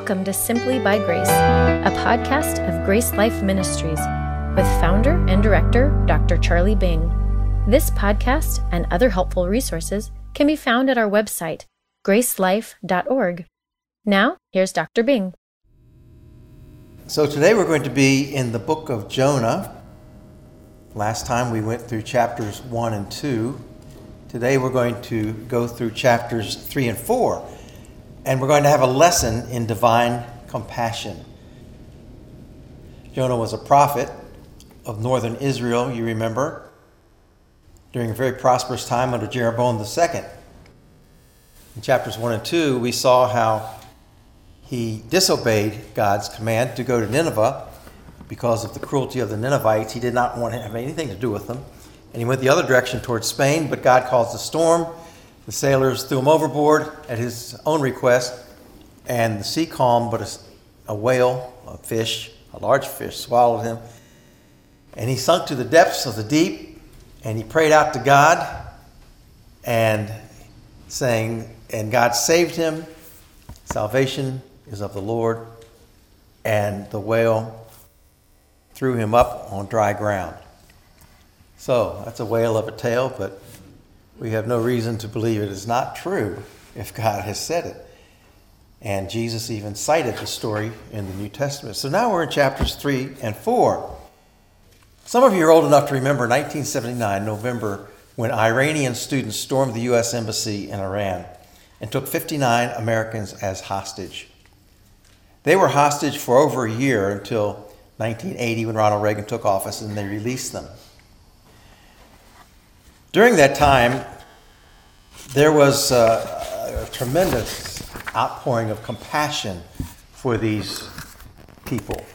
Welcome to Simply by Grace, a podcast of Grace Life Ministries with founder and director Dr. Charlie Bing. This podcast and other helpful resources can be found at our website, gracelife.org. Now, here's Dr. Bing. So today we're going to be in the book of Jonah. Last time we went through chapters 1 and 2. Today we're going to go through chapters 3 and 4 and we're going to have a lesson in divine compassion. Jonah was a prophet of northern Israel, you remember, during a very prosperous time under Jeroboam II. In chapters 1 and 2, we saw how he disobeyed God's command to go to Nineveh because of the cruelty of the Ninevites. He did not want to have anything to do with them. And he went the other direction towards Spain, but God caused a storm the sailors threw him overboard at his own request, and the sea calmed, but a, a whale, a fish, a large fish, swallowed him. And he sunk to the depths of the deep, and he prayed out to God, and saying, and God saved him. Salvation is of the Lord. And the whale threw him up on dry ground. So that's a whale of a tale, but we have no reason to believe it is not true if God has said it. And Jesus even cited the story in the New Testament. So now we're in chapters 3 and 4. Some of you are old enough to remember 1979, November, when Iranian students stormed the U.S. Embassy in Iran and took 59 Americans as hostage. They were hostage for over a year until 1980 when Ronald Reagan took office and they released them. During that time, there was a, a tremendous outpouring of compassion for these people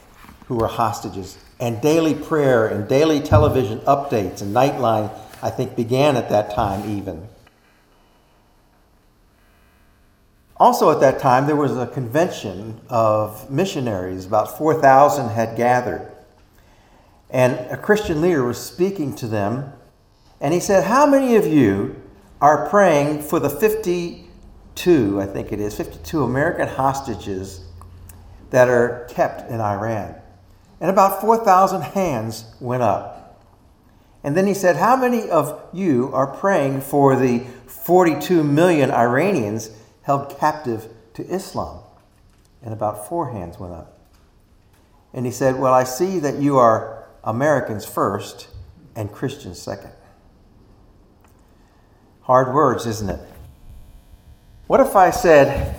who were hostages. And daily prayer and daily television updates and Nightline, I think, began at that time even. Also, at that time, there was a convention of missionaries. About 4,000 had gathered. And a Christian leader was speaking to them and he said, How many of you are praying for the 52, I think it is, 52 American hostages that are kept in Iran? And about 4,000 hands went up. And then he said, How many of you are praying for the 42 million Iranians held captive to Islam? And about four hands went up. And he said, Well, I see that you are Americans first and Christians second. Hard words, isn't it? What if I said,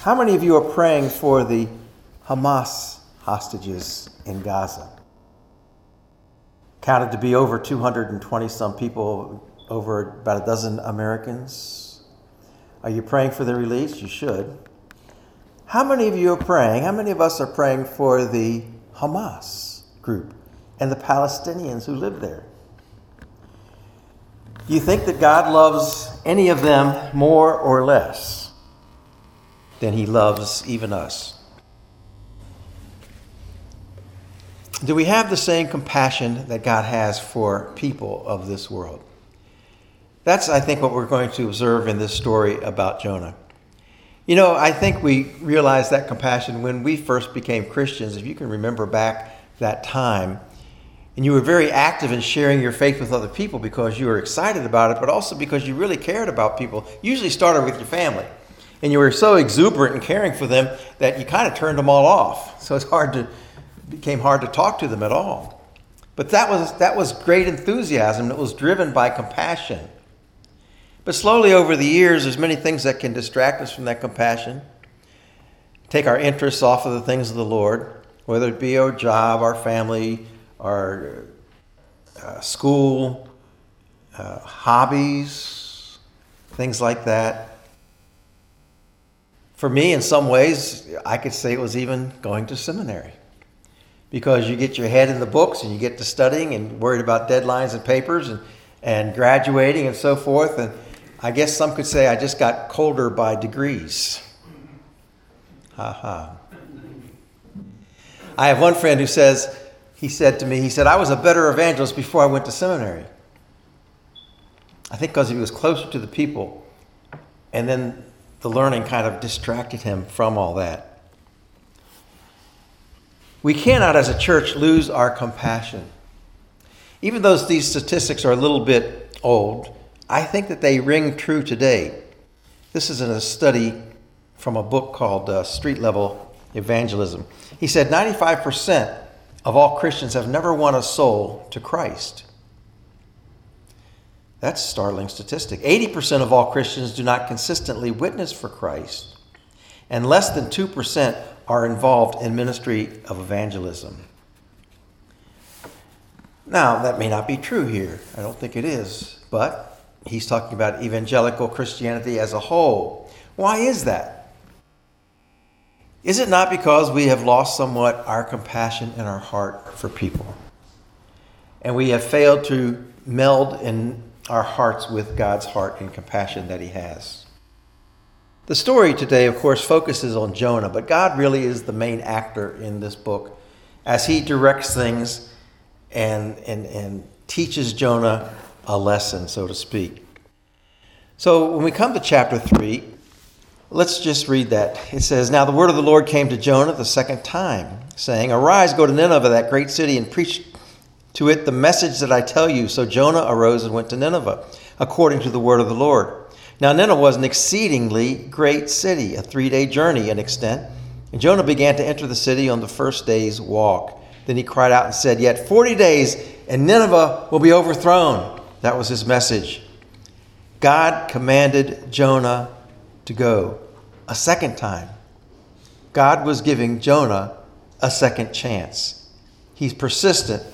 How many of you are praying for the Hamas hostages in Gaza? Counted to be over 220 some people, over about a dozen Americans. Are you praying for their release? You should. How many of you are praying? How many of us are praying for the Hamas group and the Palestinians who live there? Do you think that God loves any of them more or less than he loves even us? Do we have the same compassion that God has for people of this world? That's, I think, what we're going to observe in this story about Jonah. You know, I think we realized that compassion when we first became Christians. If you can remember back that time, and you were very active in sharing your faith with other people because you were excited about it, but also because you really cared about people. Usually started with your family. And you were so exuberant in caring for them that you kind of turned them all off. So it's hard to became hard to talk to them at all. But that was that was great enthusiasm that was driven by compassion. But slowly over the years, there's many things that can distract us from that compassion, take our interests off of the things of the Lord, whether it be our job, our family, our uh, school, uh, hobbies, things like that. For me, in some ways, I could say it was even going to seminary because you get your head in the books and you get to studying and worried about deadlines and papers and, and graduating and so forth. And I guess some could say I just got colder by degrees. Ha ha. I have one friend who says, he said to me, he said, I was a better evangelist before I went to seminary. I think because he was closer to the people. And then the learning kind of distracted him from all that. We cannot, as a church, lose our compassion. Even though these statistics are a little bit old, I think that they ring true today. This is in a study from a book called uh, Street Level Evangelism. He said 95% of all Christians have never won a soul to Christ. That's a startling statistic. 80% of all Christians do not consistently witness for Christ, and less than 2% are involved in ministry of evangelism. Now, that may not be true here. I don't think it is, but he's talking about evangelical Christianity as a whole. Why is that? Is it not because we have lost somewhat our compassion in our heart for people? And we have failed to meld in our hearts with God's heart and compassion that He has. The story today, of course, focuses on Jonah, but God really is the main actor in this book as He directs things and, and, and teaches Jonah a lesson, so to speak. So when we come to chapter 3, let's just read that. It says, Now the word of the Lord came to Jonah the second time, saying, Arise, go to Nineveh, that great city, and preach to it the message that I tell you. So Jonah arose and went to Nineveh, according to the word of the Lord. Now Nineveh was an exceedingly great city, a three day journey in extent. And Jonah began to enter the city on the first day's walk. Then he cried out and said, Yet 40 days, and Nineveh will be overthrown. That was his message. God commanded Jonah to go a second time. God was giving Jonah a second chance. He's persistent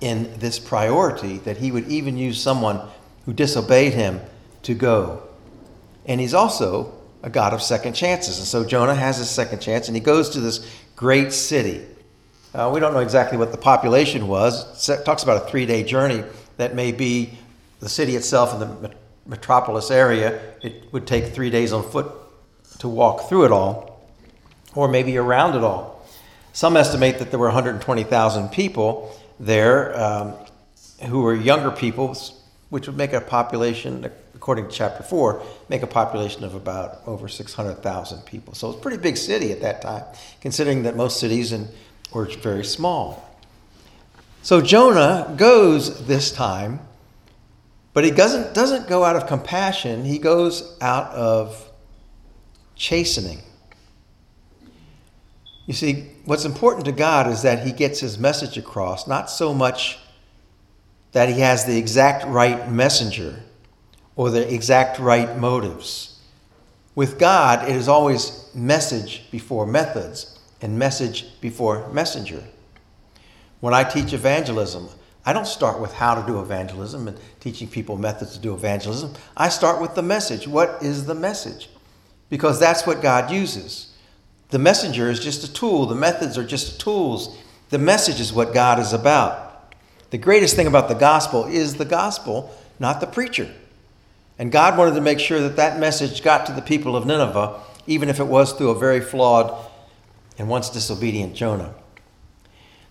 in this priority that he would even use someone who disobeyed him to go. And he's also a God of second chances. And so Jonah has his second chance and he goes to this great city. Uh, we don't know exactly what the population was. It talks about a three day journey that may be the city itself and the metropolis area. It would take three days on foot to walk through it all, or maybe around it all. Some estimate that there were 120,000 people, there um, who were younger people, which would make a population, according to chapter 4, make a population of about over 600,000 people. So it's a pretty big city at that time, considering that most cities in, were very small. So Jonah goes this time, but he doesn't, doesn't go out of compassion, he goes out of chastening. You see, what's important to God is that he gets his message across, not so much that he has the exact right messenger or the exact right motives. With God, it is always message before methods and message before messenger. When I teach evangelism, I don't start with how to do evangelism and teaching people methods to do evangelism. I start with the message. What is the message? Because that's what God uses. The messenger is just a tool, the methods are just tools. The message is what God is about. The greatest thing about the gospel is the gospel, not the preacher. And God wanted to make sure that that message got to the people of Nineveh, even if it was through a very flawed and once disobedient Jonah.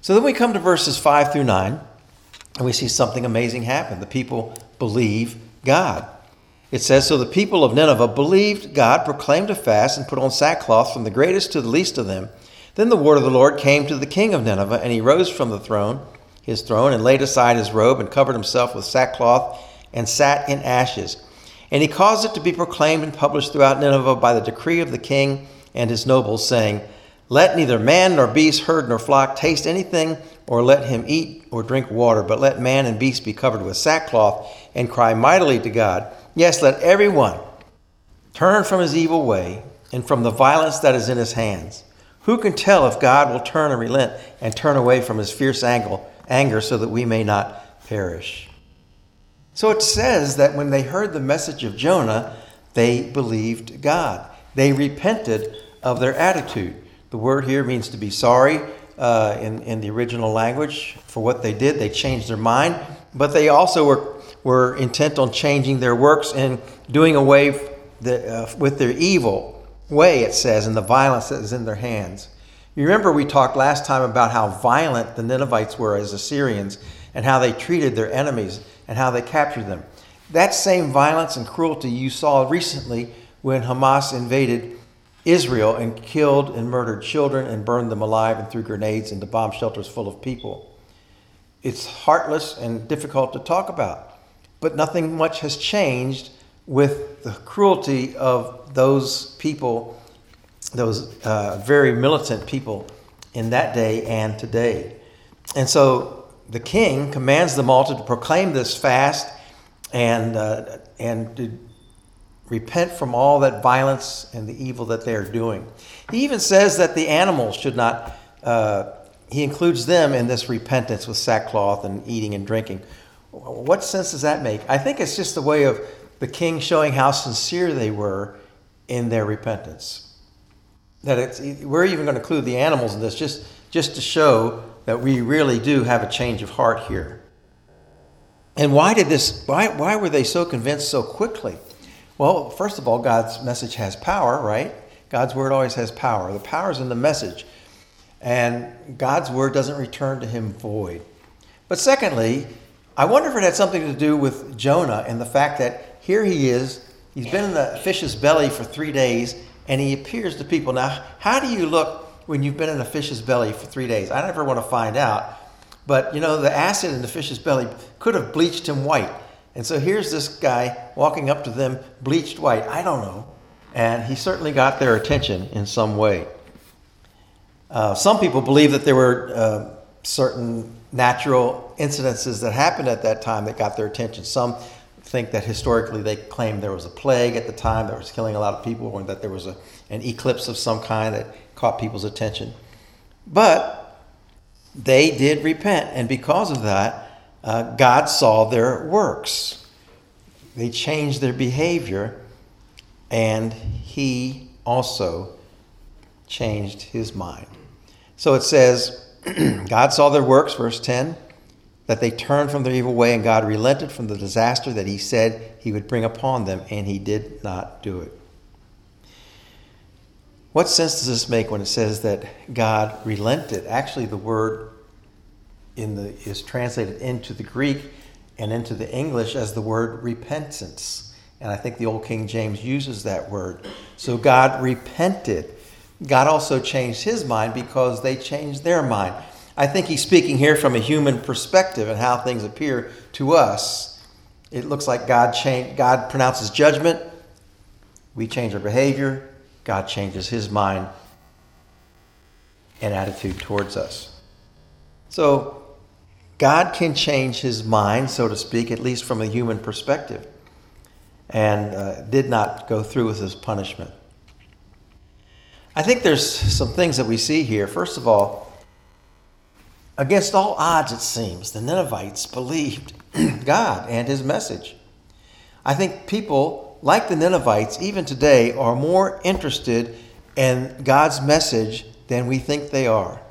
So then we come to verses 5 through 9, and we see something amazing happen. The people believe God. It says, So the people of Nineveh believed God, proclaimed a fast, and put on sackcloth from the greatest to the least of them. Then the word of the Lord came to the king of Nineveh, and he rose from the throne, his throne, and laid aside his robe, and covered himself with sackcloth, and sat in ashes. And he caused it to be proclaimed and published throughout Nineveh by the decree of the king and his nobles, saying, Let neither man nor beast, herd nor flock taste anything, or let him eat or drink water, but let man and beast be covered with sackcloth, and cry mightily to God. Yes, let everyone turn from his evil way and from the violence that is in his hands. Who can tell if God will turn and relent and turn away from his fierce anger so that we may not perish? So it says that when they heard the message of Jonah, they believed God. They repented of their attitude. The word here means to be sorry uh, in, in the original language for what they did. They changed their mind, but they also were were intent on changing their works and doing away the, uh, with their evil way, it says, and the violence that is in their hands. You remember we talked last time about how violent the Ninevites were as Assyrians and how they treated their enemies and how they captured them. That same violence and cruelty you saw recently when Hamas invaded Israel and killed and murdered children and burned them alive and threw grenades into bomb shelters full of people. It's heartless and difficult to talk about, but nothing much has changed with the cruelty of those people, those uh, very militant people in that day and today. And so the king commands them all to proclaim this fast and, uh, and to repent from all that violence and the evil that they are doing. He even says that the animals should not, uh, he includes them in this repentance with sackcloth and eating and drinking. What sense does that make? I think it's just a way of the king showing how sincere they were in their repentance. That it's, we're even going to include the animals in this just, just to show that we really do have a change of heart here. And why did this, why, why were they so convinced so quickly? Well, first of all, God's message has power, right? God's word always has power. The power is in the message. And God's word doesn't return to him void. But secondly, I wonder if it had something to do with Jonah and the fact that here he is, he's been in the fish's belly for three days, and he appears to people. Now, how do you look when you've been in a fish's belly for three days? I never want to find out. But, you know, the acid in the fish's belly could have bleached him white. And so here's this guy walking up to them, bleached white. I don't know. And he certainly got their attention in some way. Uh, some people believe that there were uh, certain natural incidences that happened at that time that got their attention. Some think that historically they claimed there was a plague at the time that was killing a lot of people, or that there was a, an eclipse of some kind that caught people's attention. But they did repent, and because of that, uh, God saw their works. They changed their behavior, and He also changed His mind. So it says, God saw their works, verse 10, that they turned from their evil way, and God relented from the disaster that He said He would bring upon them, and He did not do it. What sense does this make when it says that God relented? Actually, the word in the, is translated into the Greek and into the English as the word repentance. And I think the Old King James uses that word. So God repented. God also changed his mind because they changed their mind. I think he's speaking here from a human perspective and how things appear to us. It looks like God changed, God pronounces judgment. We change our behavior. God changes his mind and attitude towards us. So God can change his mind, so to speak, at least from a human perspective, and uh, did not go through with his punishment. I think there's some things that we see here. First of all, against all odds, it seems, the Ninevites believed God and his message. I think people, like the Ninevites, even today, are more interested in God's message than we think they are.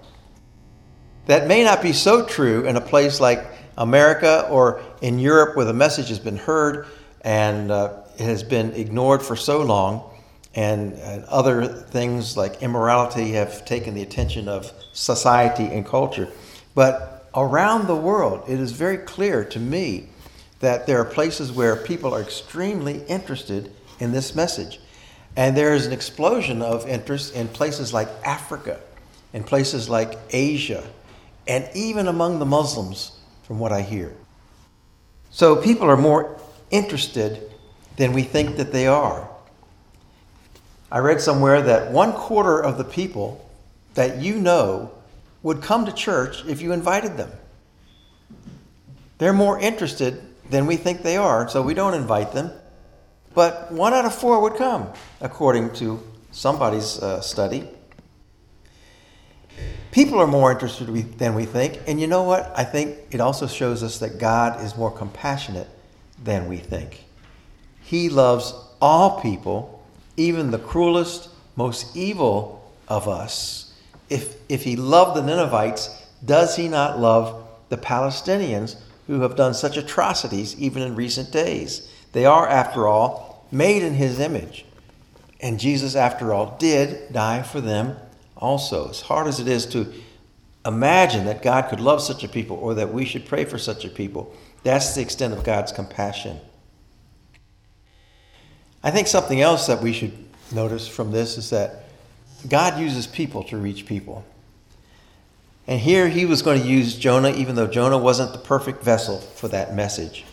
That may not be so true in a place like America or in Europe where the message has been heard and uh, it has been ignored for so long, and, and other things like immorality have taken the attention of society and culture. But around the world, it is very clear to me that there are places where people are extremely interested in this message. And there is an explosion of interest in places like Africa, in places like Asia, and even among the Muslims, from what I hear. So people are more interested than we think that they are. I read somewhere that one quarter of the people that you know would come to church if you invited them. They're more interested than we think they are, so we don't invite them. But one out of four would come, according to somebody's uh, study. People are more interested than we think. And you know what? I think it also shows us that God is more compassionate than we think. He loves all people, even the cruelest, most evil of us. If, if he loved the Ninevites, does he not love the Palestinians who have done such atrocities even in recent days? They are, after all, made in his image. And Jesus, after all, did die for them also. As hard as it is to imagine that God could love such a people or that we should pray for such a people, that's the extent of God's compassion. I think something else that we should notice from this is that God uses people to reach people. And here he was going to use Jonah, even though Jonah wasn't the perfect vessel for that message.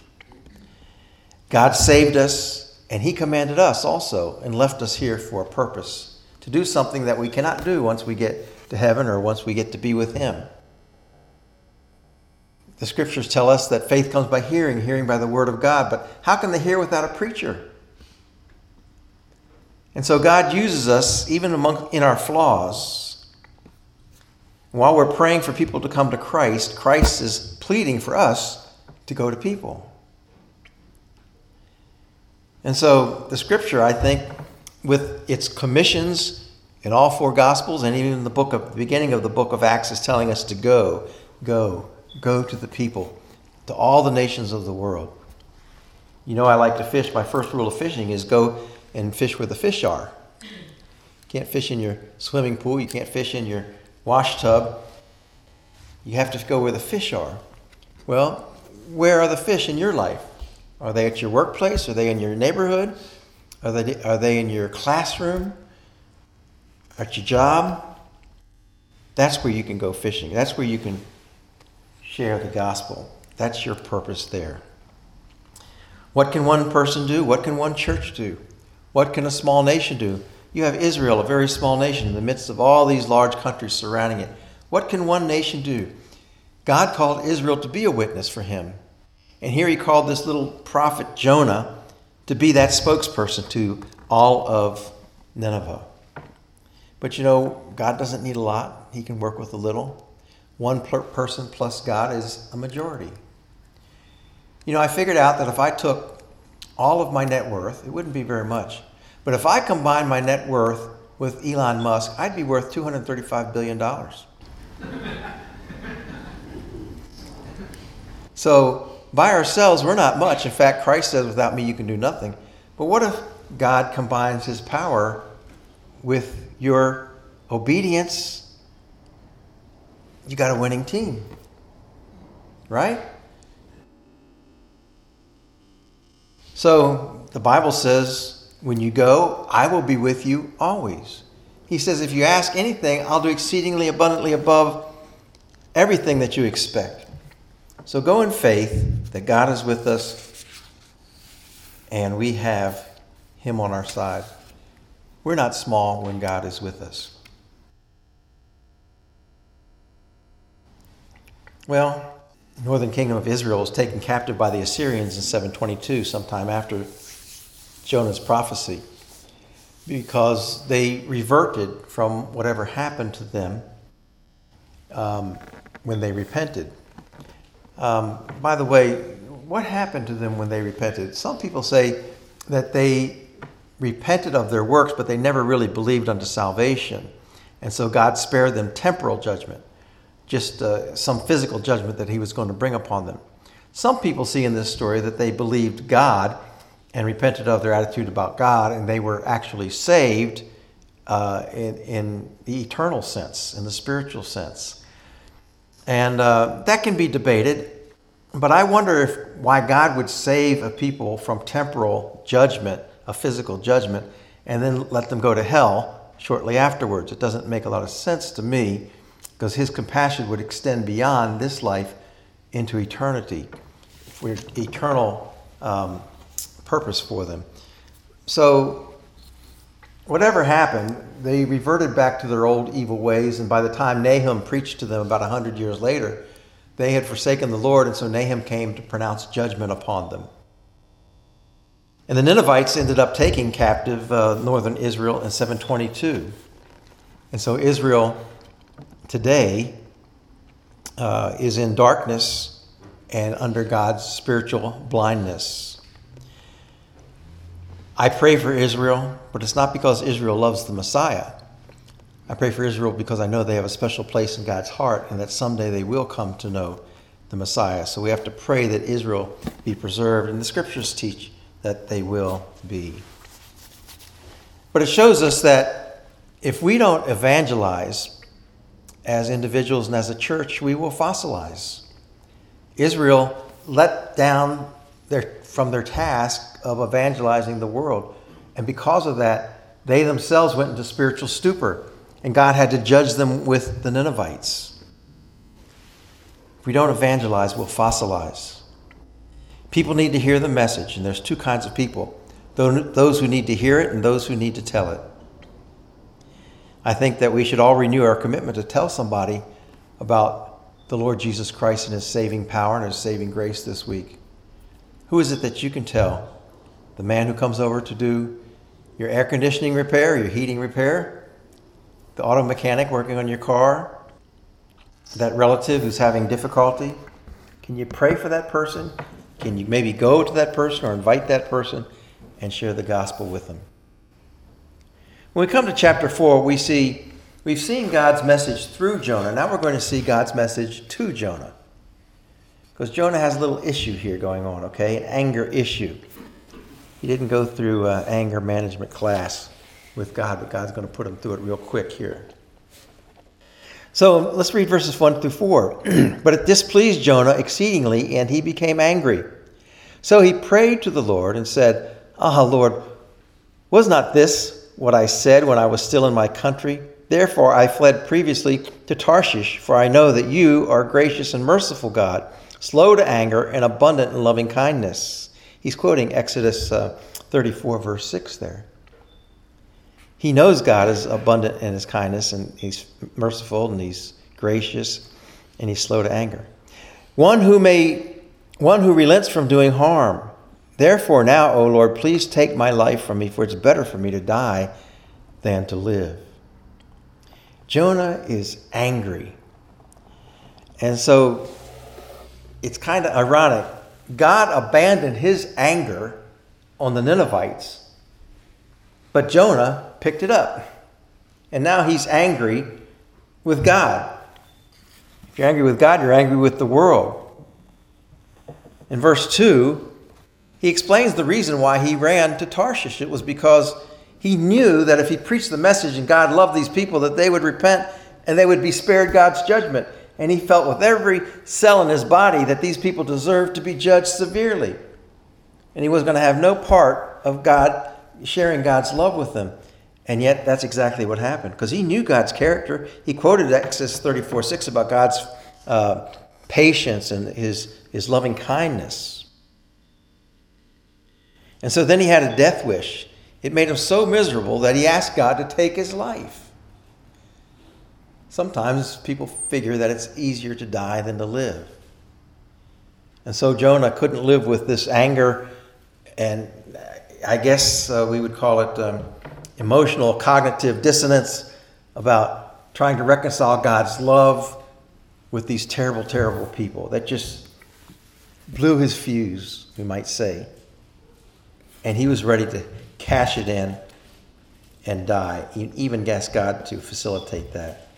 God saved us, and he commanded us also, and left us here for a purpose to do something that we cannot do once we get to heaven or once we get to be with him. The scriptures tell us that faith comes by hearing, hearing by the word of God. But how can they hear without a preacher? And so God uses us even among in our flaws. While we're praying for people to come to Christ, Christ is pleading for us to go to people. And so the scripture, I think, with its commissions in all four gospels and even in the book of the beginning of the book of Acts is telling us to go, go, go to the people, to all the nations of the world. You know, I like to fish. My first rule of fishing is go and fish where the fish are. You can't fish in your swimming pool, you can't fish in your wash tub. You have to go where the fish are. Well, where are the fish in your life? Are they at your workplace? Are they in your neighborhood? Are they, are they in your classroom? At your job? That's where you can go fishing. That's where you can share the gospel. That's your purpose there. What can one person do? What can one church do? What can a small nation do? You have Israel, a very small nation, in the midst of all these large countries surrounding it. What can one nation do? God called Israel to be a witness for him. And here he called this little prophet Jonah to be that spokesperson to all of Nineveh. But you know, God doesn't need a lot, he can work with a little. One person plus God is a majority. You know, I figured out that if I took all of my net worth, it wouldn't be very much. But if I combine my net worth with Elon Musk, I'd be worth $235 billion. so, by ourselves, we're not much. In fact, Christ says, without me, you can do nothing. But what if God combines his power with your obedience you got a winning team. Right? So the Bible says, when you go, I will be with you always. He says, if you ask anything, I'll do exceedingly abundantly above everything that you expect. So go in faith that God is with us and we have Him on our side. We're not small when God is with us. Well, the northern kingdom of Israel was taken captive by the Assyrians in 722, sometime after Jonah's prophecy, because they reverted from whatever happened to them um, when they repented. Um, by the way, what happened to them when they repented? Some people say that they repented of their works, but they never really believed unto salvation. And so God spared them temporal judgment just uh, some physical judgment that he was going to bring upon them. Some people see in this story that they believed God and repented of their attitude about God, and they were actually saved uh, in, in, the eternal sense, in the spiritual sense. And uh, that can be debated, but I wonder if why God would save a people from temporal judgment, a physical judgment, and then let them go to hell shortly afterwards. It doesn't make a lot of sense to me because his compassion would extend beyond this life into eternity, for eternal um, purpose for them. So, whatever happened, they reverted back to their old evil ways, and by the time Nahum preached to them about 100 years later, they had forsaken the Lord, and so Nahum came to pronounce judgment upon them. And the Ninevites ended up taking captive uh, northern Israel in 722. And so Israel today uh, is in darkness and under God's spiritual blindness. I pray for Israel, but it's not because Israel loves the Messiah. I pray for Israel because I know they have a special place in God's heart and that someday they will come to know the Messiah. So we have to pray that Israel be preserved, and the scriptures teach that they will be. But it shows us that if we don't evangelize, as individuals and as a church, we will fossilize. Israel let down their, from their task of evangelizing the world. And because of that, They themselves went into spiritual stupor, and God had to judge them with the Ninevites. If we don't evangelize, we'll fossilize. People need to hear the message, and there's two kinds of people those who need to hear it and those who need to tell it. I think that we should all renew our commitment to tell somebody about the Lord Jesus Christ and his saving power and his saving grace this week. Who is it that you can tell? The man who comes over to do your air conditioning repair, your heating repair, the auto mechanic working on your car, that relative who's having difficulty. Can you pray for that person? Can you maybe go to that person or invite that person and share the gospel with them? When we come to chapter 4, we see we've seen God's message through Jonah. Now we're going to see God's message to Jonah. Because Jonah has a little issue here going on, okay? An anger issue. He didn't go through uh, anger management class with God, but God's going to put him through it real quick here. So let's read verses 1 through 4. but it displeased Jonah exceedingly, and he became angry. So he prayed to the Lord and said, Ah, Lord, was not this what I said when I was still in my country. Therefore, I fled previously to Tarshish, for I know that you are gracious and merciful God, slow to anger and abundant in loving kindness. He's quoting Exodus uh, 34, verse 6 there. He knows God is abundant in his kindness, and he's merciful, and he's gracious, and he's slow to anger. One who may one who relents from doing harm Therefore, now, O Lord, please take my life from me, for it's better for me to die than to live. Jonah is angry. And so it's kind of ironic. God abandoned his anger on the Ninevites, but Jonah picked it up. And now he's angry with God. If you're angry with God, you're angry with the world. In verse 2, he explains the reason why he ran to Tarshish. It was because he knew that if he preached the message and God loved these people, that they would repent and they would be spared God's judgment. And he felt with every cell in his body that these people deserved to be judged severely. And he was going to have no part of God sharing God's love with them. And yet, that's exactly what happened because he knew God's character. He quoted Exodus 34 6 about God's uh, patience and his, his loving kindness. And so then he had a death wish. It made him so miserable that he asked God to take his life. Sometimes people figure that it's easier to die than to live. And so Jonah couldn't live with this anger, and I guess uh, we would call it um, emotional cognitive dissonance about trying to reconcile God's love with these terrible, terrible people. That just blew his fuse, we might say and he was ready to cash it in and die. Even asked God to facilitate that.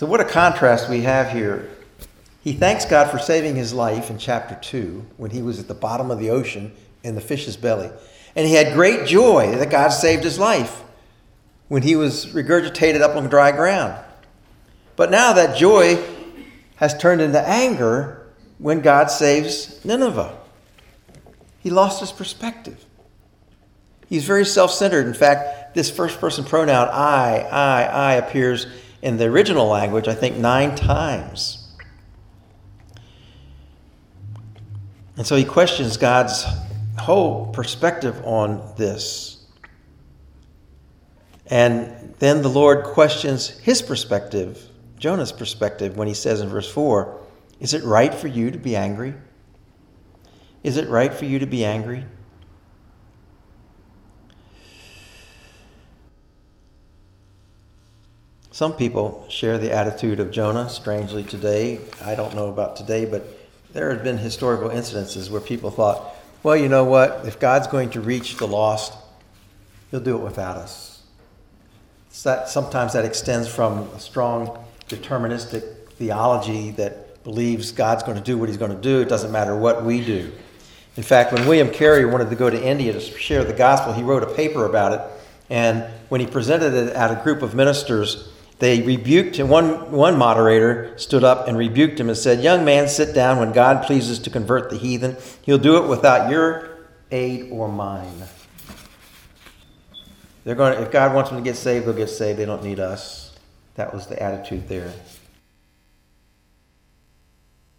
So, what a contrast we have here. He thanks God for saving his life in chapter 2 when he was at the bottom of the ocean in the fish's belly. And he had great joy that God saved his life when he was regurgitated up on dry ground. But now that joy has turned into anger when God saves Nineveh. He lost his perspective. He's very self centered. In fact, this first person pronoun, I, I, I, appears in the original language, I think, nine times. And so he questions God's whole perspective on this. And then the Lord questions his perspective, Jonah's perspective, when he says in verse 4 is it right for you to be angry? Is it right for you to be angry? Some people share the attitude of Jonah, strangely, today. I don't know about today, but there have been historical incidences where people thought, well, you know what? If God's going to reach the lost, he'll do it without us. That, sometimes that extends from a strong deterministic theology that believes God's going to do what he's going to do. It doesn't matter what we do. In fact, when William Carey wanted to go to India to share the gospel, he wrote a paper about it. And when he presented it at a group of ministers, they rebuked him. One, one moderator stood up and rebuked him and said, Young man, sit down. When God pleases to convert the heathen, he'll do it without your aid or mine. They're going to, if God wants them to get saved, they'll get saved. They don't need us. That was the attitude there.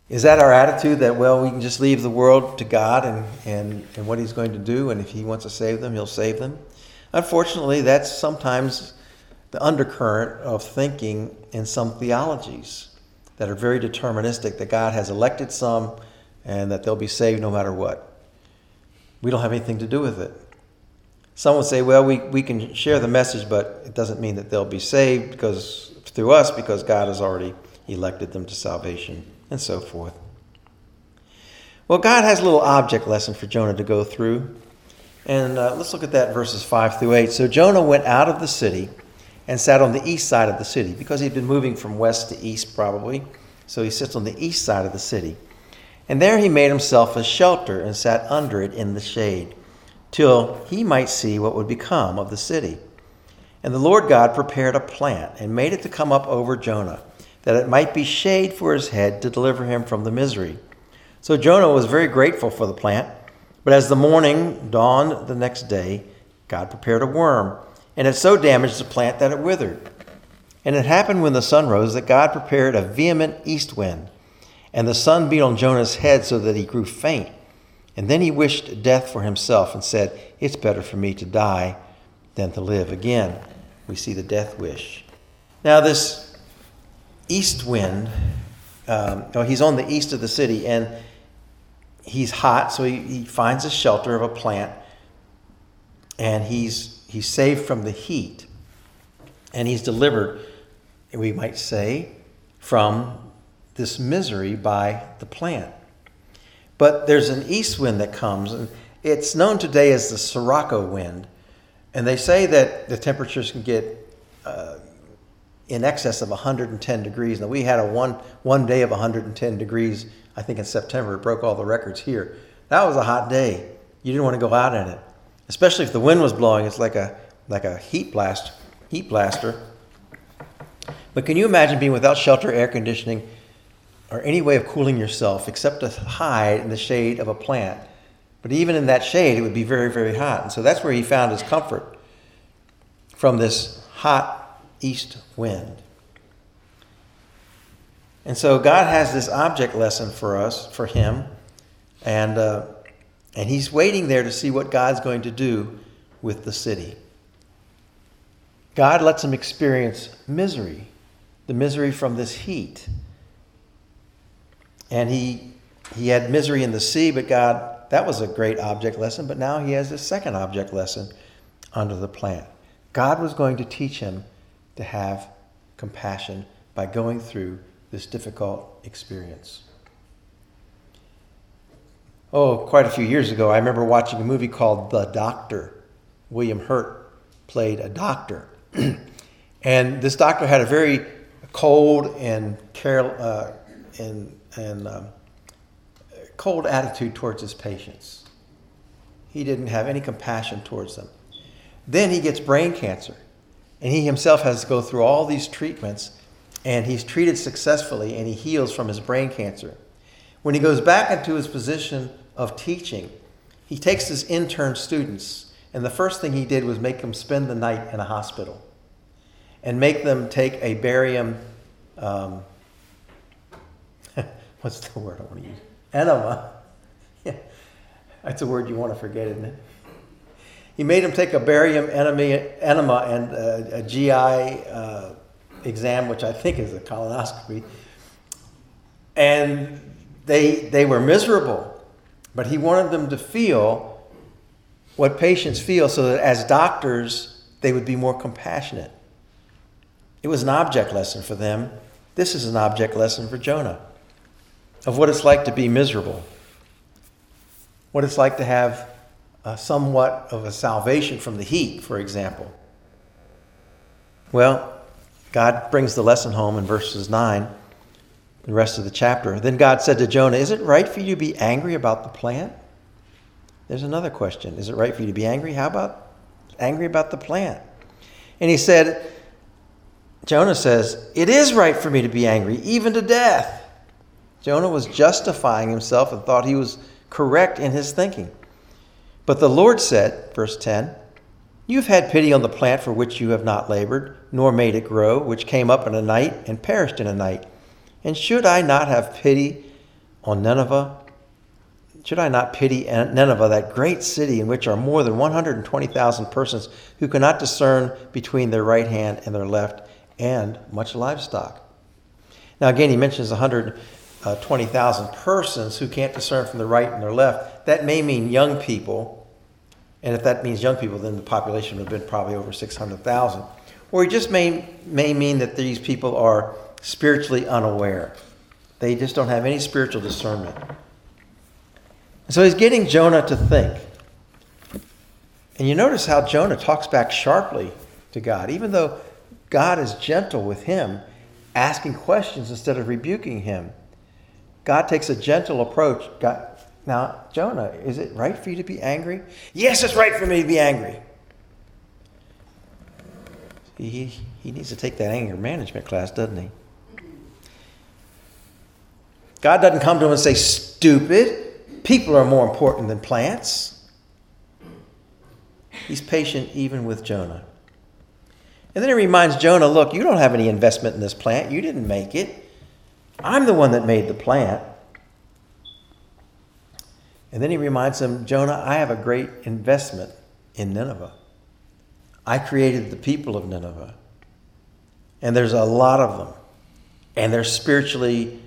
Is that our attitude that, well, we can just leave the world to God and, and, and what He's going to do, and if He wants to save them, He'll save them? Unfortunately, that's sometimes the undercurrent of thinking in some theologies that are very deterministic, that God has elected some and that they'll be saved no matter what. We don't have anything to do with it. Some would say, well, we, we can share the message, but it doesn't mean that they'll be saved because through us because God has already elected them to salvation and so forth. Well, God has a little object lesson for Jonah to go through. And uh, let's look at that verses 5 through 8. So Jonah went out of the city and sat on the east side of the city because he'd been moving from west to east, probably. So he sits on the east side of the city. And there he made himself a shelter and sat under it in the shade, till he might see what would become of the city. And the Lord God prepared a plant and made it to come up over Jonah, that it might be shade for his head to deliver him from the misery. So Jonah was very grateful for the plant. But as the morning dawned the next day, God prepared a worm, and it so damaged the plant that it withered. And it happened when the sun rose that God prepared a vehement east wind, and the sun beat on Jonah's head so that he grew faint. And then he wished death for himself and said, It's better for me to die than to live. Again, we see the death wish. Now, this east wind, um, oh, he's on the east of the city, and he's hot, so he, he finds a shelter of a plant, and he's, he's saved from the heat. And he's delivered, we might say, from this misery by the plant. But there's an east wind that comes, and it's known today as the Sirocco wind. And they say that the temperatures can get uh, in excess of 110 degrees. Now, we had a one, one day of 110 degrees, I think in September. It broke all the records here. That was a hot day. You didn't want to go out in it, especially if the wind was blowing. It's like a, like a heat blast, heat blaster. But can you imagine being without shelter, air conditioning, or any way of cooling yourself except to hide in the shade of a plant? But even in that shade, it would be very, very hot. And so that's where he found his comfort from this hot east wind. And so God has this object lesson for us, for him, and, uh, and he's waiting there to see what God's going to do with the city. God lets him experience misery, the misery from this heat. And he, he had misery in the sea, but God that was a great object lesson, but now he has a second object lesson under the plant. God was going to teach him to have compassion by going through this difficult experience. Oh, quite a few years ago, I remember watching a movie called The Doctor. William Hurt played a doctor. and this doctor had a very cold and care, uh, and, and um, cold attitude towards his patients. He didn't have any compassion towards them. Then he gets brain cancer, and he himself has to go through all these treatments, and he's treated successfully, and he heals from his brain cancer. When he goes back into his position of teaching, he takes his intern students, and the first thing he did was make them spend the night in a hospital and make them take a barium. Um, what's the word I want to use? enema. Yeah, that's a word you want to forget, isn't it? He made them take a barium enema and a, a GI uh, exam, which I think is a colonoscopy. And they, they were miserable, but he wanted them to feel what patients feel so that as doctors, they would be more compassionate. It was an object lesson for them. This is an object lesson for Jonah of what it's like to be miserable, what it's like to have uh, somewhat of a salvation from the heat, for example. Well, God brings the lesson home in verses 9, the rest of the chapter. Then God said to Jonah, Is it right for you to be angry about the plant? There's another question. Is it right for you to be angry? How about angry about the plant? And he said, Jonah says, It is right for me to be angry, even to death. Jonah was justifying himself and thought he was correct in his thinking. But the Lord said, verse 10, You have had pity on the plant for which you have not labored, nor made it grow, which came up in a night and perished in a night. And should I not have pity on Nineveh? Should I not pity Nineveh, that great city in which are more than 120,000 persons who cannot discern between their right hand and their left, and much livestock? Now, again, he mentions 120,000 uh, persons who can't discern from the right and their left. That may mean young people. And if that means young people, then the population would have been probably over 600,000. Or he just may, may mean that these people are spiritually unaware. They just don't have any spiritual discernment. And so he's getting Jonah to think. And you notice how Jonah talks back sharply to God, even though God is gentle with him, asking questions instead of rebuking him. God takes a gentle approach. God, now, Jonah, is it right for you to be angry? Yes, it's right for me to be angry. He, he needs to take that anger management class, doesn't he? God doesn't come to him and say, Stupid, people are more important than plants. He's patient even with Jonah. And then he reminds Jonah, Look, you don't have any investment in this plant. You didn't make it. I'm the one that made the plant. And then he reminds him, Jonah, I have a great investment in Nineveh. I created the people of Nineveh. And there's a lot of them. And they're spiritually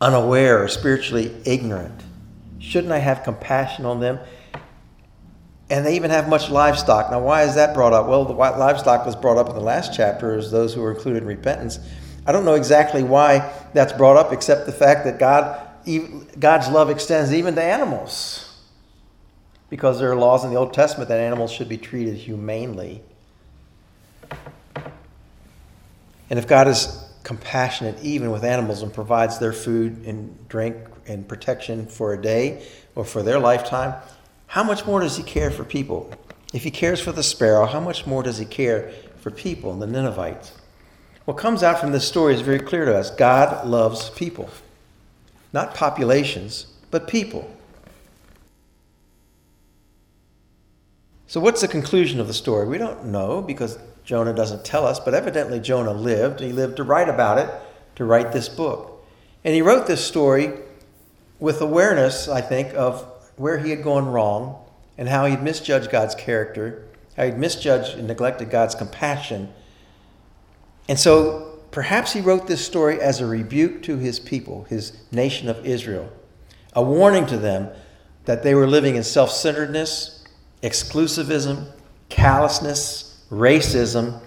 unaware or spiritually ignorant. Shouldn't I have compassion on them? And they even have much livestock. Now, why is that brought up? Well, the white livestock was brought up in the last chapter as those who were included in repentance. I don't know exactly why that's brought up, except the fact that God, God's love extends even to animals. Because there are laws in the Old Testament that animals should be treated humanely. And if God is compassionate even with animals and provides their food and drink and protection for a day or for their lifetime, how much more does he care for people? If he cares for the sparrow, how much more does he care for people, the Ninevites? What comes out from this story is very clear to us God loves people, not populations, but people. So, what's the conclusion of the story? We don't know because Jonah doesn't tell us, but evidently Jonah lived. He lived to write about it, to write this book. And he wrote this story with awareness, I think, of where he had gone wrong and how he'd misjudged God's character, how he'd misjudged and neglected God's compassion. And so perhaps he wrote this story as a rebuke to his people, his nation of Israel, a warning to them that they were living in self centeredness, exclusivism, callousness, racism,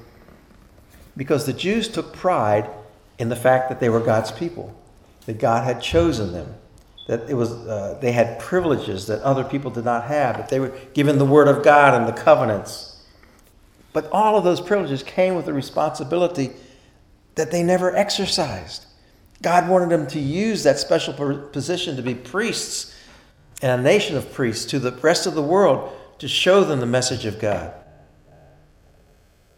because the Jews took pride in the fact that they were God's people, that God had chosen them, that it was, uh, they had privileges that other people did not have, that they were given the Word of God and the covenants. But all of those privileges came with the responsibility that they never exercised. God wanted them to use that special position to be priests and a nation of priests to the rest of the world to show them the message of God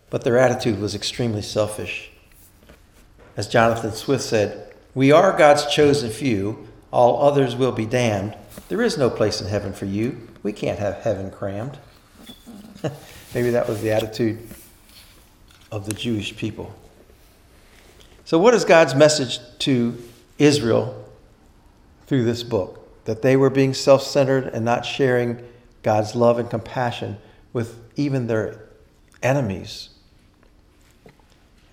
but their attitude was extremely selfish. As Jonathan Swift said, We are God's chosen few, all others will be damned. There is no place in heaven for you. We can't have heaven crammed. Maybe that was the attitude of the Jewish people. So, what is God's message to Israel through this book? That they were being self centered and not sharing God's love and compassion with even their enemies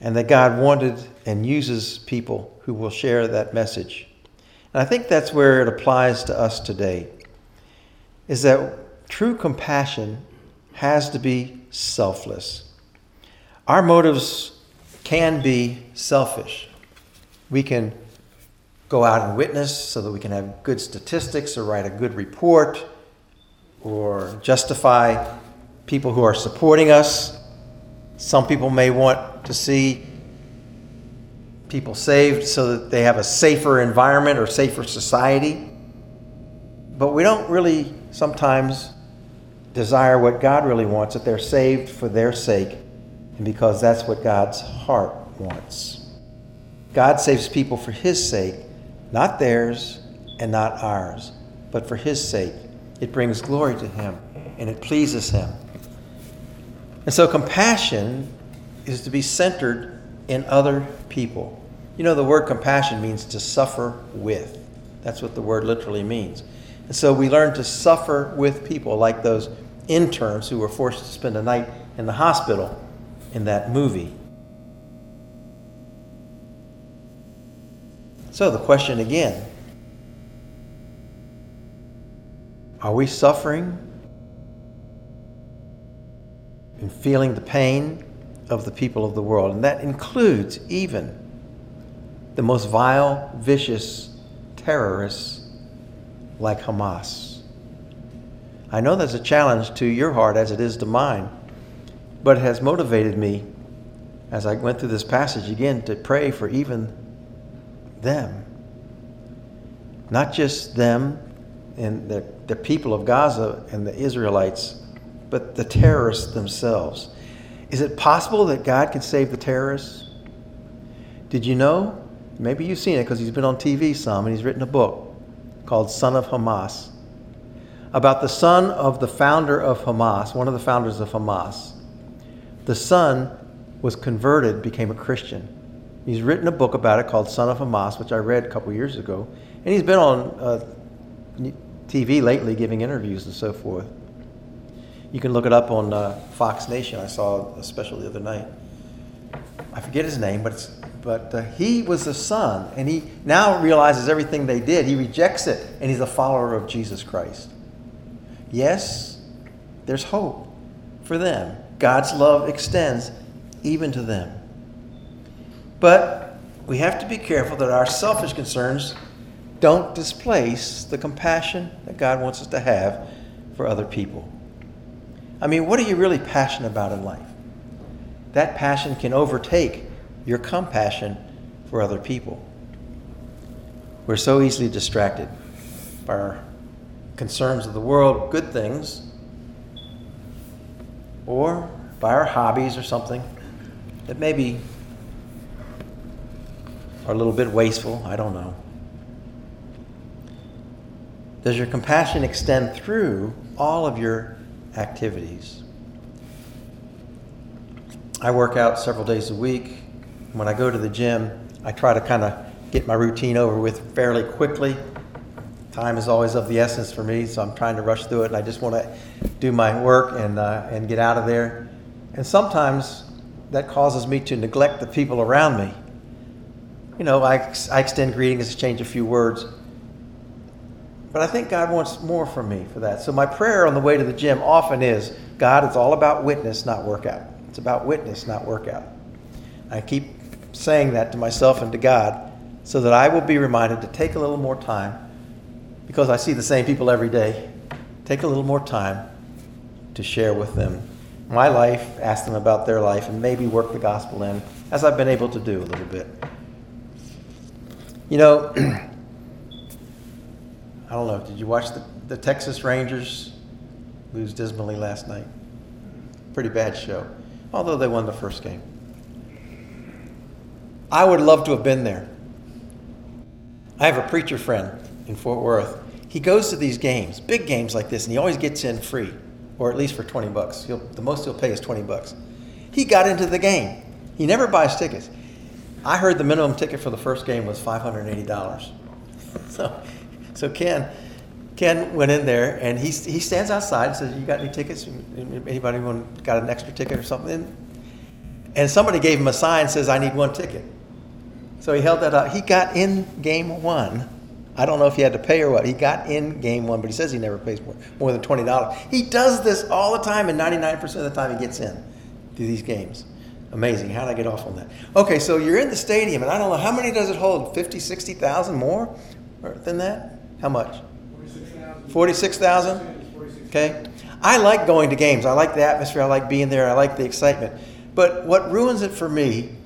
and that God wanted and uses people who will share that message. And I think that's where it applies to us today. Is that true compassion has to be selfless. Our motives can be selfish. We can go out and witness so that we can have good statistics or write a good report or justify people who are supporting us. Some people may want to see people saved so that they have a safer environment or safer society. But we don't really sometimes desire what God really wants, that they're saved for their sake and because that's what God's heart wants. God saves people for His sake, not theirs and not ours, but for His sake. It brings glory to Him. and it pleases Him. And so compassion is to be centered in other people. You know, the word compassion means to suffer with. That's what the word literally means. And so we learn to suffer with people like those interns who were forced to spend a night in the hospital in that movie. So the question again are we suffering and feeling the pain of the people of the world? And that includes even the most vile, vicious terrorists like Hamas. I know that's a challenge to your heart as it is to mine, but it has motivated me as I went through this passage again to pray for even them. Not just them and the, the people of Gaza and the Israelites, but the terrorists themselves. Is it possible that God can save the terrorists? Did you know? Maybe you've seen it because he's been on TV some and he's written a book called Son of Hamas about the son of the founder of Hamas, one of the founders of Hamas. The son was converted, became a Christian. He's written a book about it called Son of Hamas, which I read a couple years ago. And he's been on uh, TV lately giving interviews and so forth. You can look it up on uh, Fox Nation. I saw a special the other night. I forget his name, but but uh, he was the son, and he now realizes everything they did. He rejects it, and he's a follower of Jesus Christ. Yes, there's hope for them. God's love extends even to them. But we have to be careful that our selfish concerns don't displace the compassion that God wants us to have for other people. I mean, what are you really passionate about in life? That passion can overtake your compassion for other people. We're so easily distracted by our concerns of the world, good things, or by our hobbies or something that maybe are a little bit wasteful. I don't know. Does your compassion extend through all of your activities? I work out several days a week. When I go to the gym, I try to kind of get my routine over with fairly quickly. Time is always of the essence for me, so I'm trying to rush through it, and I just want to do my work and, uh, and get out of there. And sometimes that causes me to neglect the people around me. You know, I, I extend greetings, exchange a few words. But I think God wants more from me for that. So my prayer on the way to the gym often is God, it's all about witness, not workout. It's about witness, not workout. I keep saying that to myself and to God so that I will be reminded to take a little more time because I see the same people every day. Take a little more time to share with them my life, ask them about their life, and maybe work the gospel in, as I've been able to do a little bit. You know, I don't know, did you watch the, the Texas Rangers lose dismally last night? Pretty bad show, although they won the first game. I would love to have been there. I have a preacher friend in Fort Worth. He goes to these games, big games like this, and he always gets in free, or at least for 20 bucks. He'll, the most he'll pay is 20 bucks. He got into the game. He never buys tickets. I heard the minimum ticket for the first game was $580. So, so Ken, Ken went in there and he, he stands outside and says, "You got any tickets? Anybody want, got an extra ticket or something?" And somebody gave him a sign says, "I need one ticket." So he held that up. He got in game one. I don't know if he had to pay or what. He got in game one, but he says he never pays more, more than twenty dollars. He does this all the time, and ninety nine percent of the time he gets in to these games. Amazing. How did I get off on that? Okay, so you're in the stadium, and I don't know how many does it hold? 50, 60,000 more than that? How much? 46,000? Okay. I like going to games. I like the atmosphere. I like being there. I like the excitement. But what ruins it for me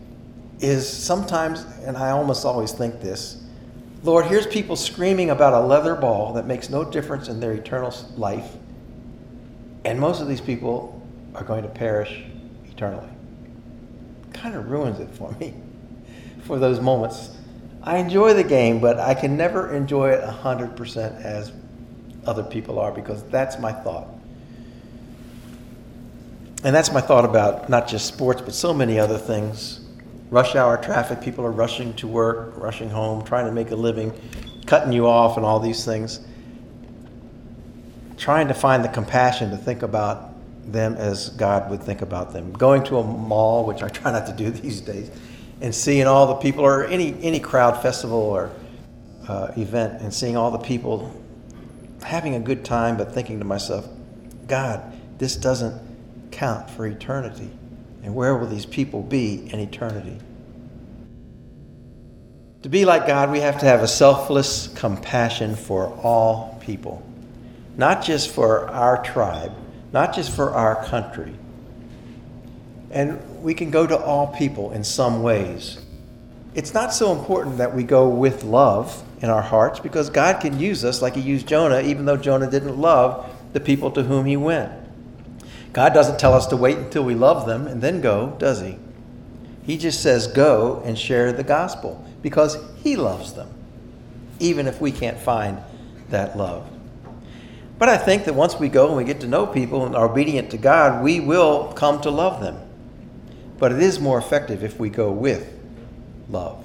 is sometimes, and I almost always think this Lord, here's people screaming about a leather ball that makes no difference in their eternal life. And most of these people are going to perish eternally kind of ruins it for me for those moments. I enjoy the game, but I can never enjoy it 100% as other people are because that's my thought. And that's my thought about not just sports, but so many other things. Rush hour traffic, people are rushing to work, rushing home, trying to make a living, cutting you off, and all these things. Trying to find the compassion to think about them as God would think about them. Going to a mall, which I try not to do these days, and seeing all the people, or any, any crowd festival or uh, event, and seeing all the people having a good time, but thinking to myself, God, this doesn't count for eternity. And where will these people be in eternity? To be like God, we have to have a selfless compassion for all people, not just for our tribe, not just for our country. And we can go to all people in some ways. It's not so important that we go with love in our hearts because God can use us like He used Jonah, even though Jonah didn't love the people to whom He went. God doesn't tell us to wait until we love them and then go, does He? He just says, go and share the gospel because He loves them, even if we can't find that love. But I think that once we go and we get to know people and are obedient to God, we will come to love them. But it is more effective if we go with love.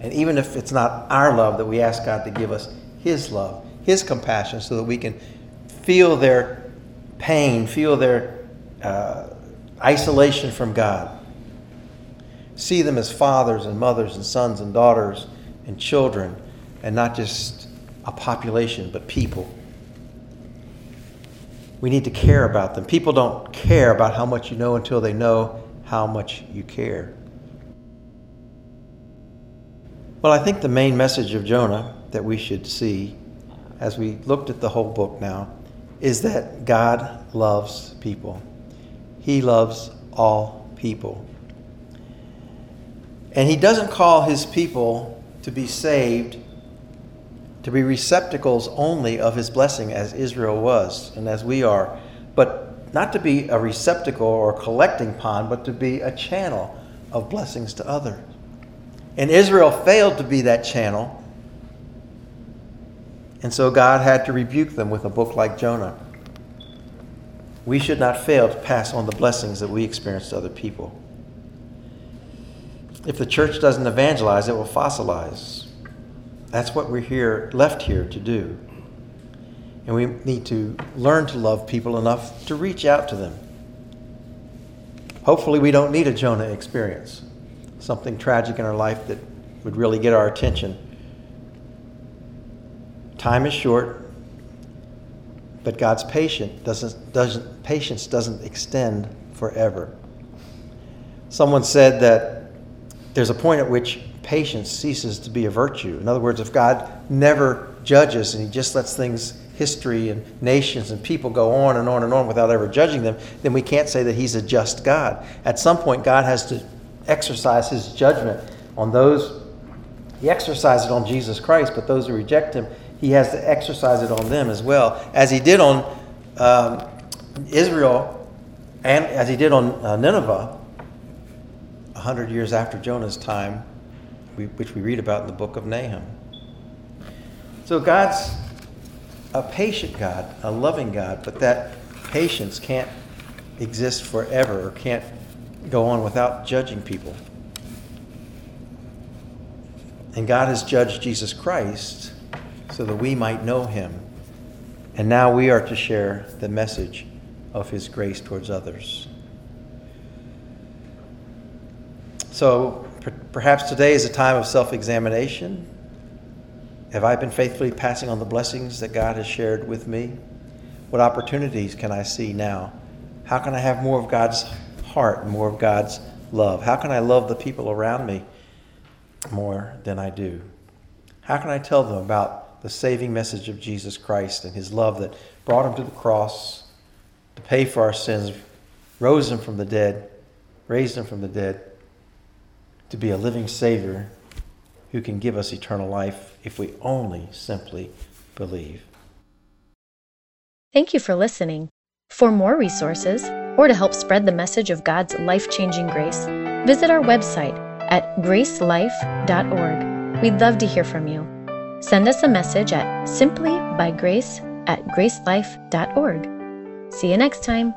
And even if it's not our love, that we ask God to give us His love, His compassion, so that we can feel their pain, feel their uh, isolation from God. See them as fathers and mothers and sons and daughters and children, and not just a population, but people. We need to care about them. People don't care about how much you know until they know how much you care. Well, I think the main message of Jonah that we should see as we looked at the whole book now is that God loves people. He loves all people. And He doesn't call His people to be saved, to be receptacles only of His blessing, as Israel was and as we are, but not to be a receptacle or collecting pond, but to be a channel of blessings to others. And Israel failed to be that channel and so God had to rebuke them with a book like Jonah. We should not fail to pass on the blessings that we experience to other people. If the church doesn't evangelize, it will fossilize. That's what we're here left here to do. And we need to learn to love people enough to reach out to them. Hopefully, we don't need a Jonah experience, something tragic in our life that would really get our attention Time is short, but God's patient doesn't, doesn't, patience doesn't extend forever. Someone said that there's a point at which patience ceases to be a virtue. In other words, if God never judges and he just lets things, history and nations and people go on and on and on without ever judging them, then we can't say that he's a just God. At some point, God has to exercise his judgment on those. He exercised it on Jesus Christ, but those who reject him, he has to exercise it on them as well, as he did on um, Israel and as he did on uh, Nineveh, a hundred years after Jonah's time, which we read about in the book of Nahum. So God's a patient God, a loving God, but that patience can't exist forever or can't go on without judging people. And God has judged Jesus Christ so that we might know him. And now we are to share the message of his grace towards others. So perhaps today is a time of self examination. Have I been faithfully passing on the blessings that God has shared with me? What opportunities can I see now? How can I have more of God's heart more of God's love? How can I love the people around me more than I do? How can I tell them about the saving message of Jesus Christ and his love that brought him to the cross to pay for our sins, rose him from the dead, raised him from the dead, to be a living Savior who can give us eternal life if we only simply believe. Thank you for listening. For more resources, or to help spread the message of God's life changing grace, visit our website at gracelife.org. We'd love to hear from you. Send us a message at simplybygrace at gracelife.org. See you next time.